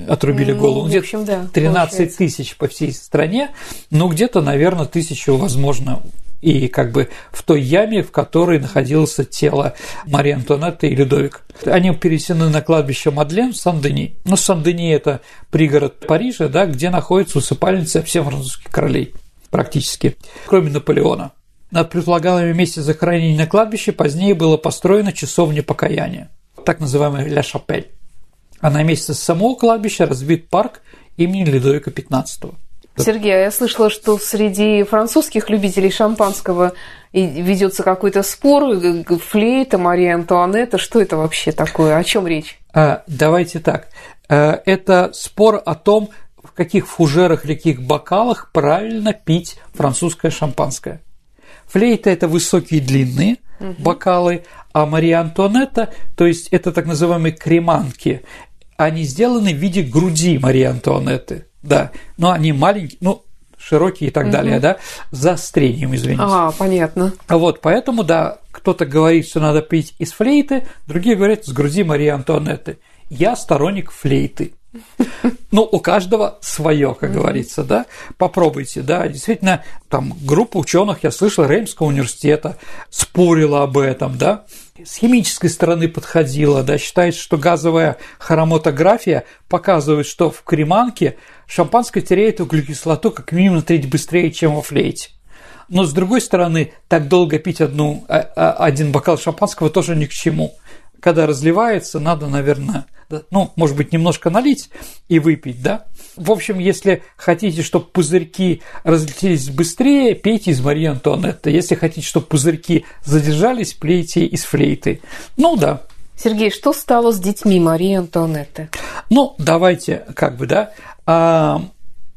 отрубили голову, ну, где-то да, 13 тысяч по всей стране, ну где-то, наверное, тысячу, возможно, и как бы в той яме, в которой находилось тело Марии Антуанетты и Людовик. Они пересены на кладбище Мадлен в Сан-Дени. Ну, Сан-Дени – это пригород Парижа, да, где находится усыпальница всех французских королей практически, кроме Наполеона. Над предполагаемым месте захоронения на кладбище позднее было построено часовня покаяния, так называемая Ля Шапель. А на месте самого кладбища разбит парк имени Людовика XV. Сергей, а я слышала, что среди французских любителей шампанского ведется какой-то спор, флейта, Мария Антуанетта. Что это вообще такое? О чем речь? А, давайте так. А, это спор о том, в каких фужерах или каких бокалах правильно пить французское шампанское. Флейта – это высокие длинные угу. бокалы, а Мария Антуанетта, то есть это так называемые креманки, они сделаны в виде груди Марии Антуанетты да, но они маленькие, ну, широкие и так угу. далее, да, с заострением, извините. А, понятно. Вот, поэтому, да, кто-то говорит, что надо пить из флейты, другие говорят, с груди Марии Антуанетты. Я сторонник флейты. Ну, у каждого свое, как говорится, да. Попробуйте, да. Действительно, там группа ученых, я слышал, Реймского университета спорила об этом, да с химической стороны подходила, да, считается, что газовая хромотография показывает, что в креманке шампанское теряет углекислоту как минимум на треть быстрее, чем во флейте. Но, с другой стороны, так долго пить одну, а, а, один бокал шампанского тоже ни к чему. Когда разливается, надо, наверное, ну, может быть, немножко налить и выпить, да? В общем, если хотите, чтобы пузырьки разлетелись быстрее, пейте из Марии Антуанетты. Если хотите, чтобы пузырьки задержались, пейте из флейты. Ну да, Сергей, что стало с детьми Марии Антуанетты? Ну, давайте, как бы, да. А,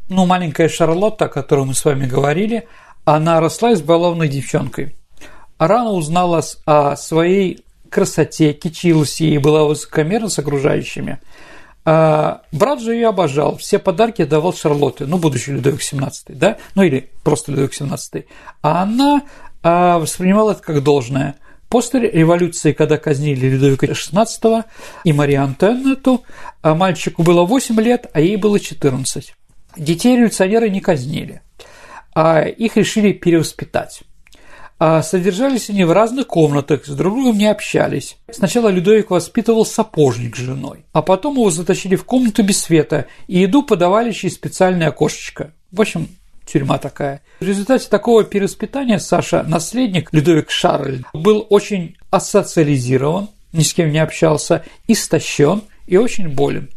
ну, маленькая Шарлотта, о которой мы с вами говорили, она росла избалованной девчонкой. Рано узнала о своей красоте, кичилась ей, была высокомерна с окружающими. А брат же ее обожал, все подарки давал Шарлотте, ну, будущий Людовик XVII, да, ну или просто Людовик XVII. А она а, воспринимала это как должное – После революции, когда казнили Людовика XVI и Марию Антуанетту, а мальчику было 8 лет, а ей было 14. Детей революционеры не казнили, а их решили перевоспитать. А содержались они в разных комнатах, с друг другом не общались. Сначала Людовик воспитывал сапожник с женой, а потом его затащили в комнату без света и еду подавали через специальное окошечко. В общем, тюрьма такая. В результате такого перевоспитания Саша, наследник Людовик Шарль, был очень асоциализирован, ни с кем не общался, истощен и очень болен.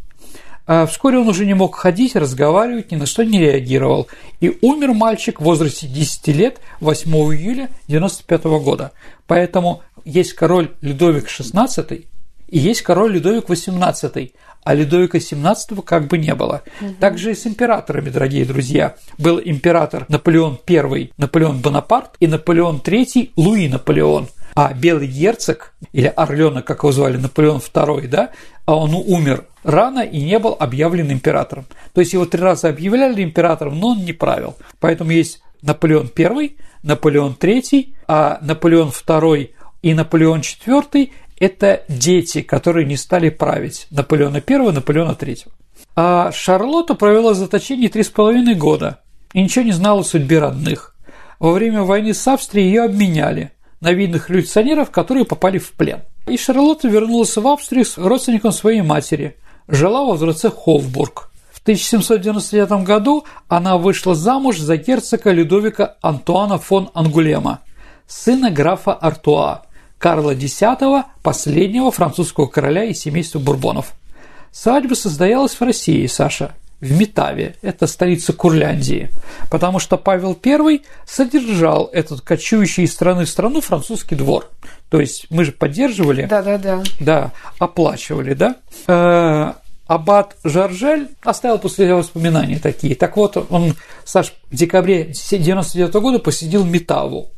А вскоре он уже не мог ходить, разговаривать, ни на что не реагировал. И умер мальчик в возрасте 10 лет 8 июля 1995 года. Поэтому есть король Людовик XVI и есть король Людовик XVIII, а Людовика XVII как бы не было. Угу. Также и с императорами, дорогие друзья. Был император Наполеон I, Наполеон Бонапарт и Наполеон III, Луи Наполеон. А белый герцог, или Орленок, как его звали, Наполеон II, да, а он умер рано и не был объявлен императором. То есть его три раза объявляли императором, но он не правил. Поэтому есть Наполеон I, Наполеон III, а Наполеон II и Наполеон IV это дети, которые не стали править Наполеона I, Наполеона III. А Шарлотта провела с половиной года и ничего не знала о судьбе родных. Во время войны с Австрией ее обменяли на видных революционеров, которые попали в плен. И Шарлотта вернулась в Австрию с родственником своей матери, жила во дворце Хофбург. В 1799 году она вышла замуж за герцога Людовика Антуана фон Ангулема, сына графа Артуа, Карла X, последнего французского короля из семейства Бурбонов. Свадьба состоялась в России, Саша, в Метаве, это столица Курляндии, потому что Павел I содержал этот кочующий из страны в страну французский двор. То есть мы же поддерживали, да, да, да, да, оплачивали, да. Э, Аббат Жаржель оставил после себя воспоминания такие. Так вот, он, Саш, в декабре 1999 года посетил Метаву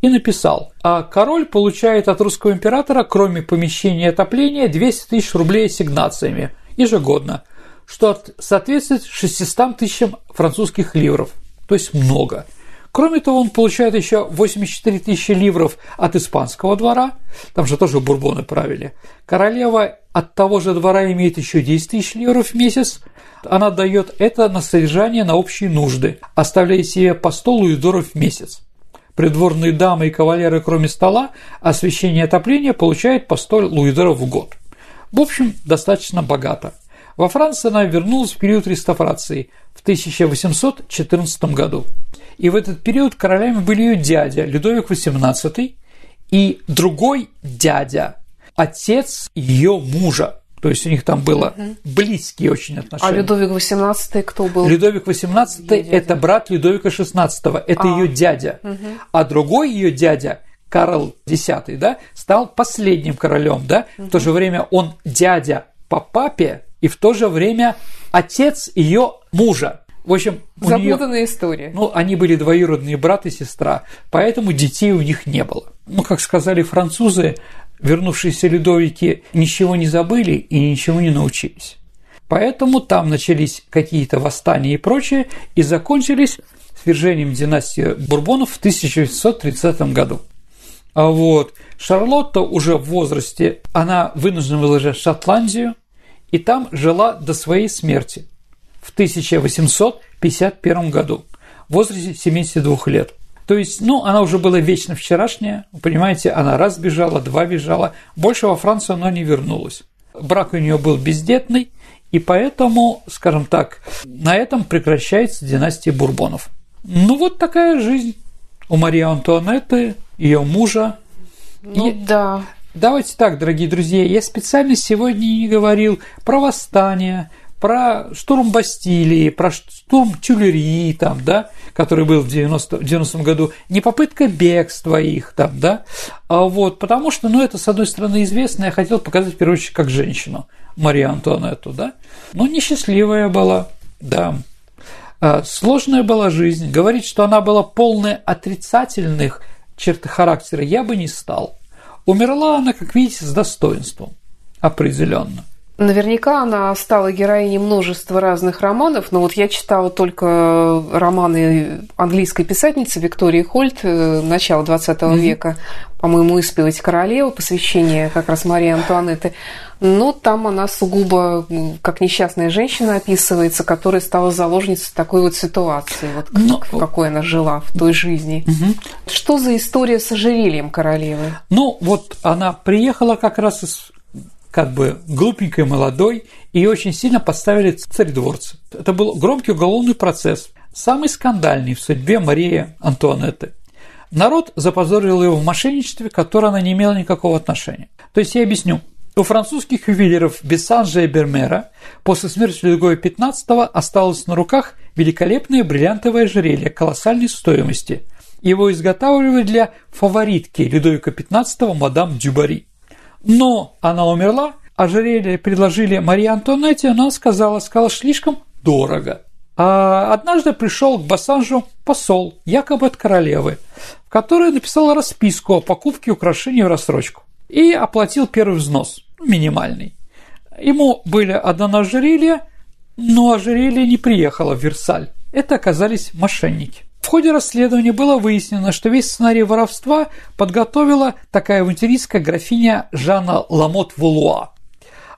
и написал, а король получает от русского императора, кроме помещения и отопления, 200 тысяч рублей ассигнациями ежегодно, что соответствует 600 тысячам французских ливров, то есть много. Кроме того, он получает еще 84 тысячи ливров от испанского двора, там же тоже бурбоны правили. Королева от того же двора имеет еще 10 тысяч ливров в месяц, она дает это на содержание на общие нужды, оставляя себе по 100 луидоров в месяц придворные дамы и кавалеры, кроме стола, освещение и отопление получают по 100 луидоров в год. В общем, достаточно богато. Во Франции она вернулась в период реставрации в 1814 году. И в этот период королями были ее дядя Людовик XVIII и другой дядя, отец ее мужа, то есть у них там было угу. близкие очень отношения. А Людовик XVIII кто был? Людовик XVIII – это брат Людовика XVI, это а. ее дядя. Угу. А другой ее дядя, Карл X, да, стал последним королем, да. Угу. В то же время он дядя по папе и в то же время отец ее мужа. В общем, запутанная нее, история. Ну, они были двоюродные брат и сестра, поэтому детей у них не было. Ну, как сказали французы, вернувшиеся Людовики ничего не забыли и ничего не научились. Поэтому там начались какие-то восстания и прочее, и закончились свержением династии Бурбонов в 1930 году. А вот Шарлотта уже в возрасте, она вынуждена была в Шотландию, и там жила до своей смерти в 1851 году в возрасте 72 лет. То есть, ну, она уже была вечно вчерашняя, понимаете, она раз бежала, два бежала, больше во Францию она не вернулась. Брак у нее был бездетный, и поэтому, скажем так, на этом прекращается династия Бурбонов. Ну, вот такая жизнь у Марии Антуанетты, ее мужа. Ну И- да. Давайте так, дорогие друзья, я специально сегодня не говорил про восстание, про штурм Бастилии, про штурм Тюлерии, там, да, который был в 90, в 90 году, не попытка бегства их, там, да, а вот, потому что, ну, это, с одной стороны, известно, я хотел показать, в первую очередь, как женщину, Марию Антуанетту, да, но несчастливая была, да, а, Сложная была жизнь. Говорить, что она была полной отрицательных черт характера, я бы не стал. Умерла она, как видите, с достоинством. Определенно. Наверняка она стала героиней множества разных романов, но вот я читала только романы английской писательницы Виктории Хольт э, начала XX века, по-моему, «Исповедь королевы», посвящение как раз Марии Антуанетты. Но там она сугубо как несчастная женщина описывается, которая стала заложницей такой вот ситуации, вот Ну, в какой она жила в той жизни. Что за история с ожерельем королевы? Ну, вот она приехала как раз из как бы глупенькой молодой, и очень сильно подставили царедворцы. Это был громкий уголовный процесс, самый скандальный в судьбе Марии Антуанетты. Народ запозорил ее в мошенничестве, к которое она не имела никакого отношения. То есть я объясню. У французских ювелиров Бессанжа и Бермера после смерти Людовика XV осталось на руках великолепное бриллиантовое ожерелье колоссальной стоимости. Его изготавливали для фаворитки Людовика XV мадам Дюбари. Но она умерла, ожерелье предложили Марии Антуанетте, она сказала, сказала, слишком дорого. А однажды пришел к Бассанжу посол, якобы от королевы, в которой написал расписку о покупке украшений в рассрочку и оплатил первый взнос, ну, минимальный. Ему были отдано ожерелье, но ожерелье не приехало в Версаль. Это оказались мошенники. В ходе расследования было выяснено, что весь сценарий воровства подготовила такая авантюристская графиня Жанна Ламот-Вулуа.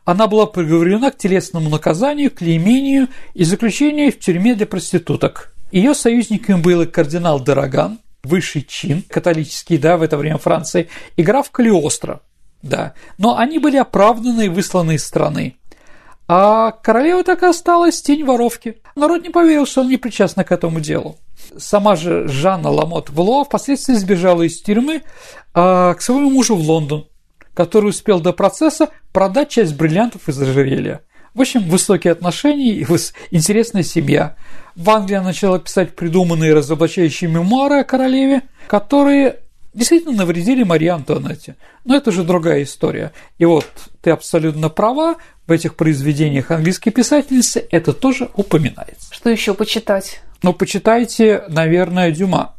Она была приговорена к телесному наказанию, клеймению и заключению в тюрьме для проституток. Ее союзниками был кардинал Дороган, высший чин, католический, да, в это время Франции, и граф Калиостро, да. Но они были оправданы и высланы из страны. А королева так и осталась тень воровки. Народ не поверил, что она не причастна к этому делу. Сама же Жанна Ламот Валуа впоследствии сбежала из тюрьмы а, к своему мужу в Лондон, который успел до процесса продать часть бриллиантов из ожерелья. В общем, высокие отношения и интересная семья. В Англии начала писать придуманные разоблачающие мемуары о королеве, которые действительно навредили Марии Антуанетте. Но это уже другая история. И вот ты абсолютно права, в этих произведениях английской писательницы это тоже упоминается. Что еще почитать? Но почитайте, наверное, Дюма.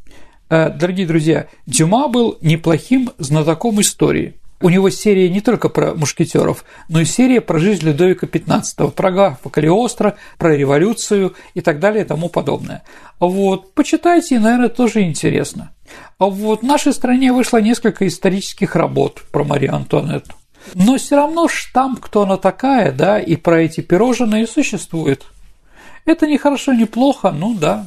Э, Дорогие друзья, Дюма был неплохим знатоком истории. У него серия не только про мушкетеров, но и серия про жизнь Людовика XV, про графа Калиостро, про революцию и так далее и тому подобное. Вот, почитайте, наверное, тоже интересно. А вот в нашей стране вышло несколько исторических работ про Марию Антуанетту. Но все равно штамп, кто она такая, да, и про эти пирожные существует. Это не хорошо, не плохо, ну да.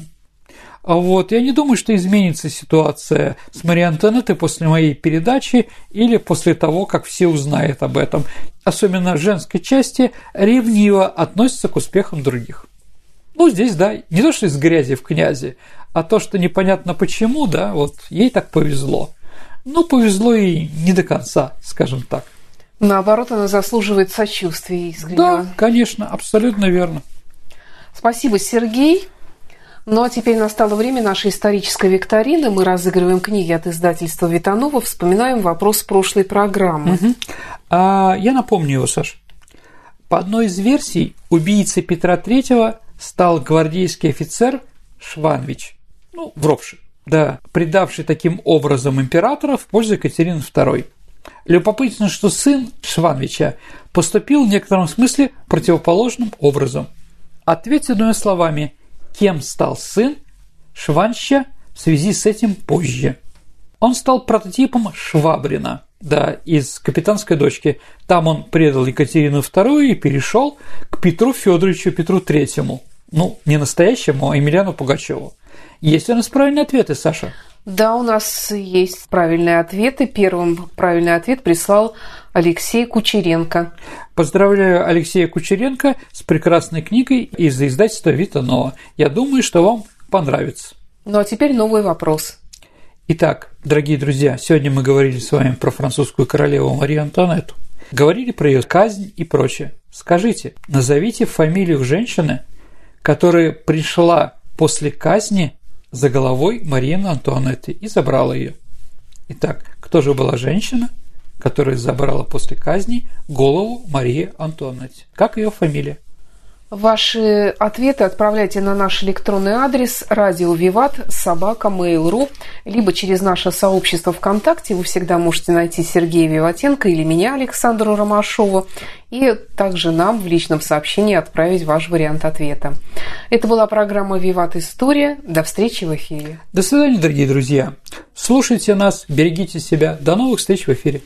А вот я не думаю, что изменится ситуация с Марией Антонеттой после моей передачи или после того, как все узнают об этом. Особенно женской части ревниво относятся к успехам других. Ну, здесь, да, не то, что из грязи в князи, а то, что непонятно почему, да, вот ей так повезло. Ну, повезло и не до конца, скажем так. Наоборот, она заслуживает сочувствия искреннего. Да, конечно, абсолютно верно. Спасибо, Сергей. Ну а теперь настало время нашей исторической викторины. Мы разыгрываем книги от издательства Витанова, вспоминаем вопрос прошлой программы. А я напомню его, Саш. По одной из версий, убийцей Петра III стал гвардейский офицер Шванвич, ну, вровший, да, предавший таким образом императора в пользу Екатерины II. Любопытно, что сын Шванвича поступил в некотором смысле противоположным образом. Ответьте двумя словами, кем стал сын Шванча в связи с этим позже. Он стал прототипом Швабрина, да, из «Капитанской дочки». Там он предал Екатерину II и перешел к Петру Федоровичу Петру Третьему. Ну, не настоящему, а Емельяну Пугачеву. Есть у нас правильные ответы, Саша? Да, у нас есть правильные ответы. Первым правильный ответ прислал Алексей Кучеренко. Поздравляю Алексея Кучеренко с прекрасной книгой из издательства Вита Нова. Я думаю, что вам понравится. Ну а теперь новый вопрос. Итак, дорогие друзья, сегодня мы говорили с вами про французскую королеву Марию Антуанетту. Говорили про ее казнь и прочее. Скажите, назовите фамилию женщины, которая пришла после казни за головой Марии Антуанетты и забрала ее. Итак, кто же была женщина, которая забрала после казни голову Марии Антуанетты? Как ее фамилия? Ваши ответы отправляйте на наш электронный адрес радио Виват собака Mail.ru либо через наше сообщество ВКонтакте. Вы всегда можете найти Сергея Виватенко или меня, Александру Ромашову, и также нам в личном сообщении отправить ваш вариант ответа. Это была программа «Виват История». До встречи в эфире. До свидания, дорогие друзья. Слушайте нас, берегите себя. До новых встреч в эфире.